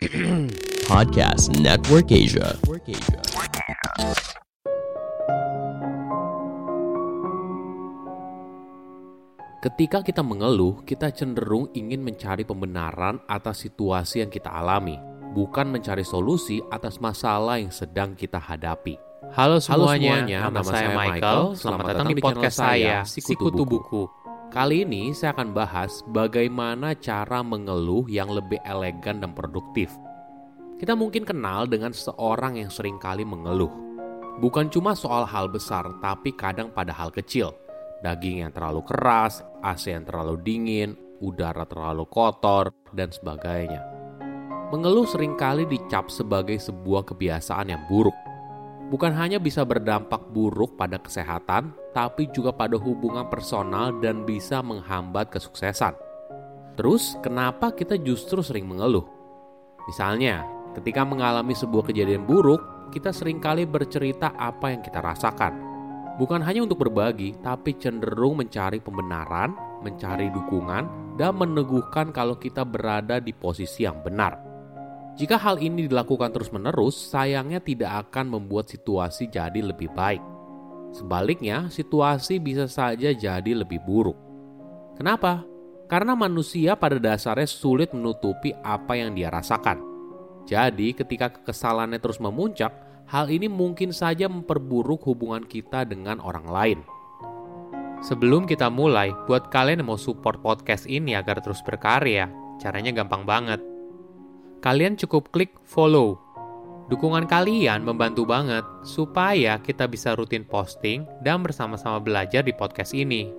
Podcast Network Asia. Ketika kita mengeluh, kita cenderung ingin mencari pembenaran atas situasi yang kita alami, bukan mencari solusi atas masalah yang sedang kita hadapi. Halo semuanya, semuanya, nama, saya Michael. Selamat, datang di podcast saya, Sikutu Buku. Kali ini saya akan bahas bagaimana cara mengeluh yang lebih elegan dan produktif. Kita mungkin kenal dengan seorang yang sering kali mengeluh. Bukan cuma soal hal besar, tapi kadang pada hal kecil. Daging yang terlalu keras, AC yang terlalu dingin, udara terlalu kotor, dan sebagainya. Mengeluh sering kali dicap sebagai sebuah kebiasaan yang buruk bukan hanya bisa berdampak buruk pada kesehatan, tapi juga pada hubungan personal dan bisa menghambat kesuksesan. Terus, kenapa kita justru sering mengeluh? Misalnya, ketika mengalami sebuah kejadian buruk, kita sering kali bercerita apa yang kita rasakan. Bukan hanya untuk berbagi, tapi cenderung mencari pembenaran, mencari dukungan, dan meneguhkan kalau kita berada di posisi yang benar. Jika hal ini dilakukan terus-menerus, sayangnya tidak akan membuat situasi jadi lebih baik. Sebaliknya, situasi bisa saja jadi lebih buruk. Kenapa? Karena manusia pada dasarnya sulit menutupi apa yang dia rasakan. Jadi, ketika kekesalannya terus memuncak, hal ini mungkin saja memperburuk hubungan kita dengan orang lain. Sebelum kita mulai, buat kalian yang mau support podcast ini agar terus berkarya, caranya gampang banget kalian cukup klik follow. Dukungan kalian membantu banget supaya kita bisa rutin posting dan bersama-sama belajar di podcast ini.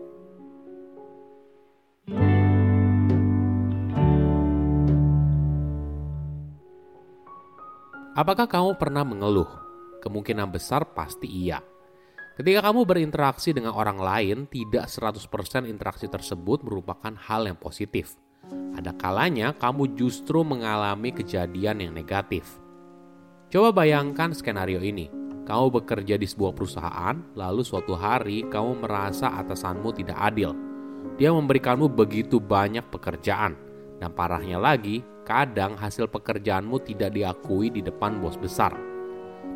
Apakah kamu pernah mengeluh? Kemungkinan besar pasti iya. Ketika kamu berinteraksi dengan orang lain, tidak 100% interaksi tersebut merupakan hal yang positif ada kalanya kamu justru mengalami kejadian yang negatif. Coba bayangkan skenario ini. Kamu bekerja di sebuah perusahaan, lalu suatu hari kamu merasa atasanmu tidak adil. Dia memberikanmu begitu banyak pekerjaan, dan parahnya lagi, kadang hasil pekerjaanmu tidak diakui di depan bos besar.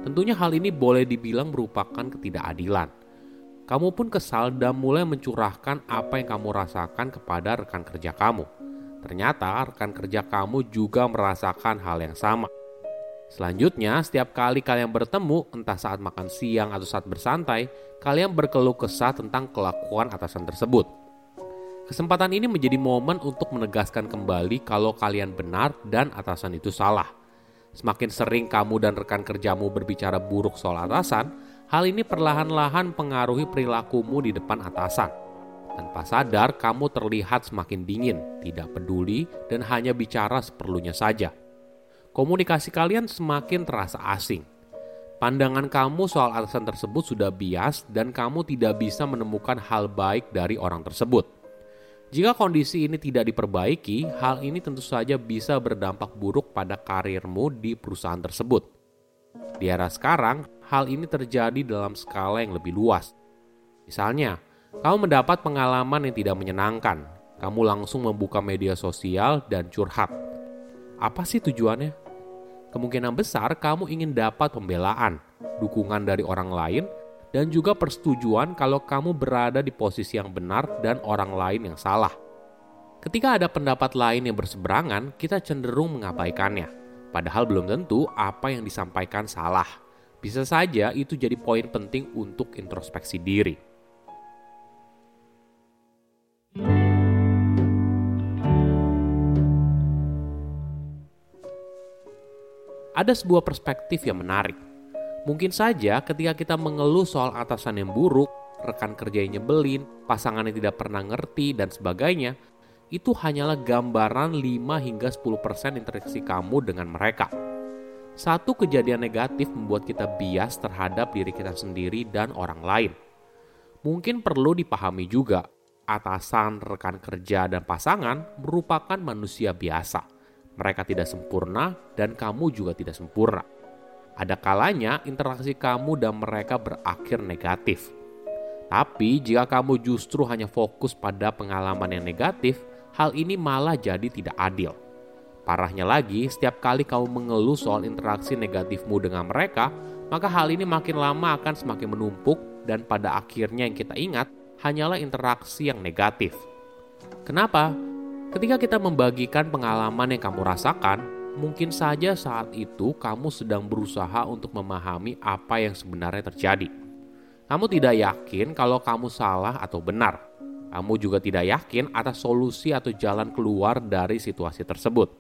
Tentunya hal ini boleh dibilang merupakan ketidakadilan. Kamu pun kesal dan mulai mencurahkan apa yang kamu rasakan kepada rekan kerja kamu. Ternyata rekan kerja kamu juga merasakan hal yang sama. Selanjutnya, setiap kali kalian bertemu, entah saat makan siang atau saat bersantai, kalian berkeluh kesah tentang kelakuan atasan tersebut. Kesempatan ini menjadi momen untuk menegaskan kembali kalau kalian benar dan atasan itu salah. Semakin sering kamu dan rekan kerjamu berbicara buruk soal atasan, hal ini perlahan-lahan pengaruhi perilakumu di depan atasan. Tanpa sadar, kamu terlihat semakin dingin, tidak peduli, dan hanya bicara seperlunya saja. Komunikasi kalian semakin terasa asing. Pandangan kamu soal atasan tersebut sudah bias, dan kamu tidak bisa menemukan hal baik dari orang tersebut. Jika kondisi ini tidak diperbaiki, hal ini tentu saja bisa berdampak buruk pada karirmu di perusahaan tersebut. Di era sekarang, hal ini terjadi dalam skala yang lebih luas. Misalnya, kamu mendapat pengalaman yang tidak menyenangkan. Kamu langsung membuka media sosial dan curhat. Apa sih tujuannya? Kemungkinan besar kamu ingin dapat pembelaan, dukungan dari orang lain, dan juga persetujuan kalau kamu berada di posisi yang benar dan orang lain yang salah. Ketika ada pendapat lain yang berseberangan, kita cenderung mengabaikannya. Padahal belum tentu apa yang disampaikan salah. Bisa saja itu jadi poin penting untuk introspeksi diri. Ada sebuah perspektif yang menarik. Mungkin saja ketika kita mengeluh soal atasan yang buruk, rekan kerja yang nyebelin, pasangan yang tidak pernah ngerti, dan sebagainya, itu hanyalah gambaran 5 hingga 10% interaksi kamu dengan mereka. Satu kejadian negatif membuat kita bias terhadap diri kita sendiri dan orang lain. Mungkin perlu dipahami juga, atasan, rekan kerja, dan pasangan merupakan manusia biasa mereka tidak sempurna dan kamu juga tidak sempurna. Ada kalanya interaksi kamu dan mereka berakhir negatif. Tapi jika kamu justru hanya fokus pada pengalaman yang negatif, hal ini malah jadi tidak adil. Parahnya lagi, setiap kali kamu mengeluh soal interaksi negatifmu dengan mereka, maka hal ini makin lama akan semakin menumpuk dan pada akhirnya yang kita ingat hanyalah interaksi yang negatif. Kenapa? Ketika kita membagikan pengalaman yang kamu rasakan, mungkin saja saat itu kamu sedang berusaha untuk memahami apa yang sebenarnya terjadi. Kamu tidak yakin kalau kamu salah atau benar. Kamu juga tidak yakin atas solusi atau jalan keluar dari situasi tersebut.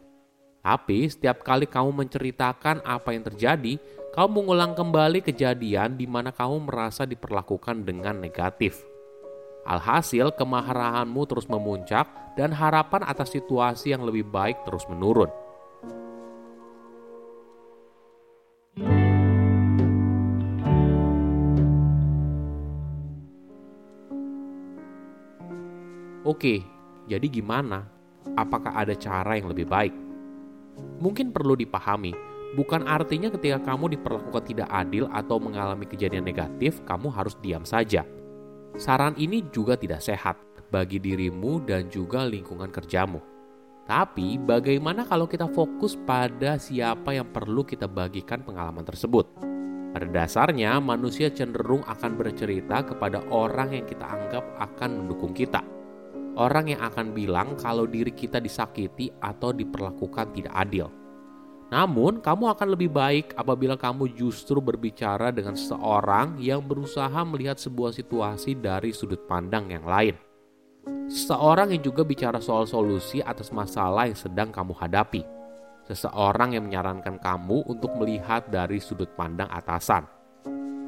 Tapi setiap kali kamu menceritakan apa yang terjadi, kamu mengulang kembali kejadian di mana kamu merasa diperlakukan dengan negatif. Alhasil, kemarahanmu terus memuncak dan harapan atas situasi yang lebih baik terus menurun. Oke, jadi gimana? Apakah ada cara yang lebih baik? mungkin perlu dipahami, bukan artinya ketika kamu diperlakukan tidak adil atau mengalami kejadian negatif, kamu harus diam saja. Saran ini juga tidak sehat bagi dirimu dan juga lingkungan kerjamu. Tapi, bagaimana kalau kita fokus pada siapa yang perlu kita bagikan pengalaman tersebut? Pada dasarnya, manusia cenderung akan bercerita kepada orang yang kita anggap akan mendukung kita orang yang akan bilang kalau diri kita disakiti atau diperlakukan tidak adil. Namun, kamu akan lebih baik apabila kamu justru berbicara dengan seseorang yang berusaha melihat sebuah situasi dari sudut pandang yang lain. Seseorang yang juga bicara soal solusi atas masalah yang sedang kamu hadapi. Seseorang yang menyarankan kamu untuk melihat dari sudut pandang atasan.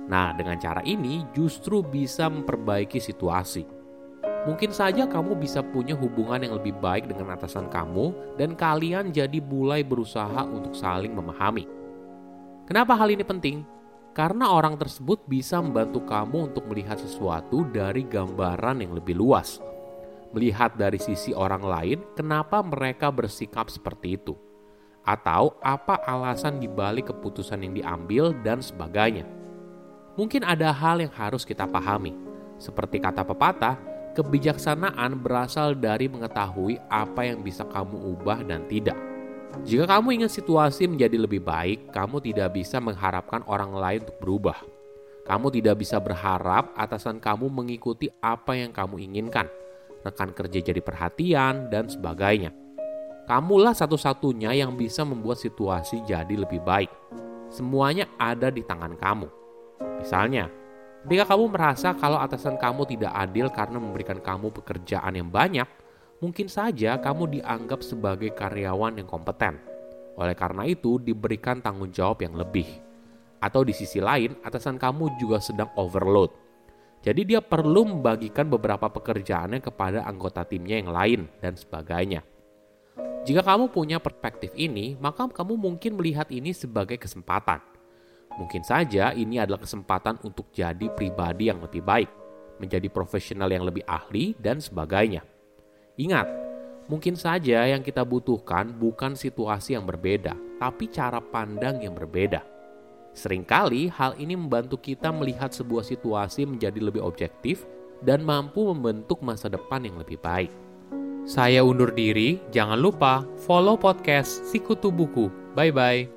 Nah, dengan cara ini justru bisa memperbaiki situasi Mungkin saja kamu bisa punya hubungan yang lebih baik dengan atasan kamu, dan kalian jadi mulai berusaha untuk saling memahami. Kenapa hal ini penting? Karena orang tersebut bisa membantu kamu untuk melihat sesuatu dari gambaran yang lebih luas, melihat dari sisi orang lain kenapa mereka bersikap seperti itu, atau apa alasan dibalik keputusan yang diambil, dan sebagainya. Mungkin ada hal yang harus kita pahami, seperti kata pepatah Kebijaksanaan berasal dari mengetahui apa yang bisa kamu ubah dan tidak. Jika kamu ingin situasi menjadi lebih baik, kamu tidak bisa mengharapkan orang lain untuk berubah. Kamu tidak bisa berharap atasan kamu mengikuti apa yang kamu inginkan, rekan kerja jadi perhatian, dan sebagainya. Kamulah satu-satunya yang bisa membuat situasi jadi lebih baik. Semuanya ada di tangan kamu. Misalnya, Ketika kamu merasa kalau atasan kamu tidak adil karena memberikan kamu pekerjaan yang banyak, mungkin saja kamu dianggap sebagai karyawan yang kompeten. Oleh karena itu, diberikan tanggung jawab yang lebih. Atau di sisi lain, atasan kamu juga sedang overload. Jadi dia perlu membagikan beberapa pekerjaannya kepada anggota timnya yang lain dan sebagainya. Jika kamu punya perspektif ini, maka kamu mungkin melihat ini sebagai kesempatan Mungkin saja ini adalah kesempatan untuk jadi pribadi yang lebih baik, menjadi profesional yang lebih ahli, dan sebagainya. Ingat, mungkin saja yang kita butuhkan bukan situasi yang berbeda, tapi cara pandang yang berbeda. Seringkali hal ini membantu kita melihat sebuah situasi menjadi lebih objektif dan mampu membentuk masa depan yang lebih baik. Saya undur diri, jangan lupa follow podcast Sikutu Buku. Bye-bye.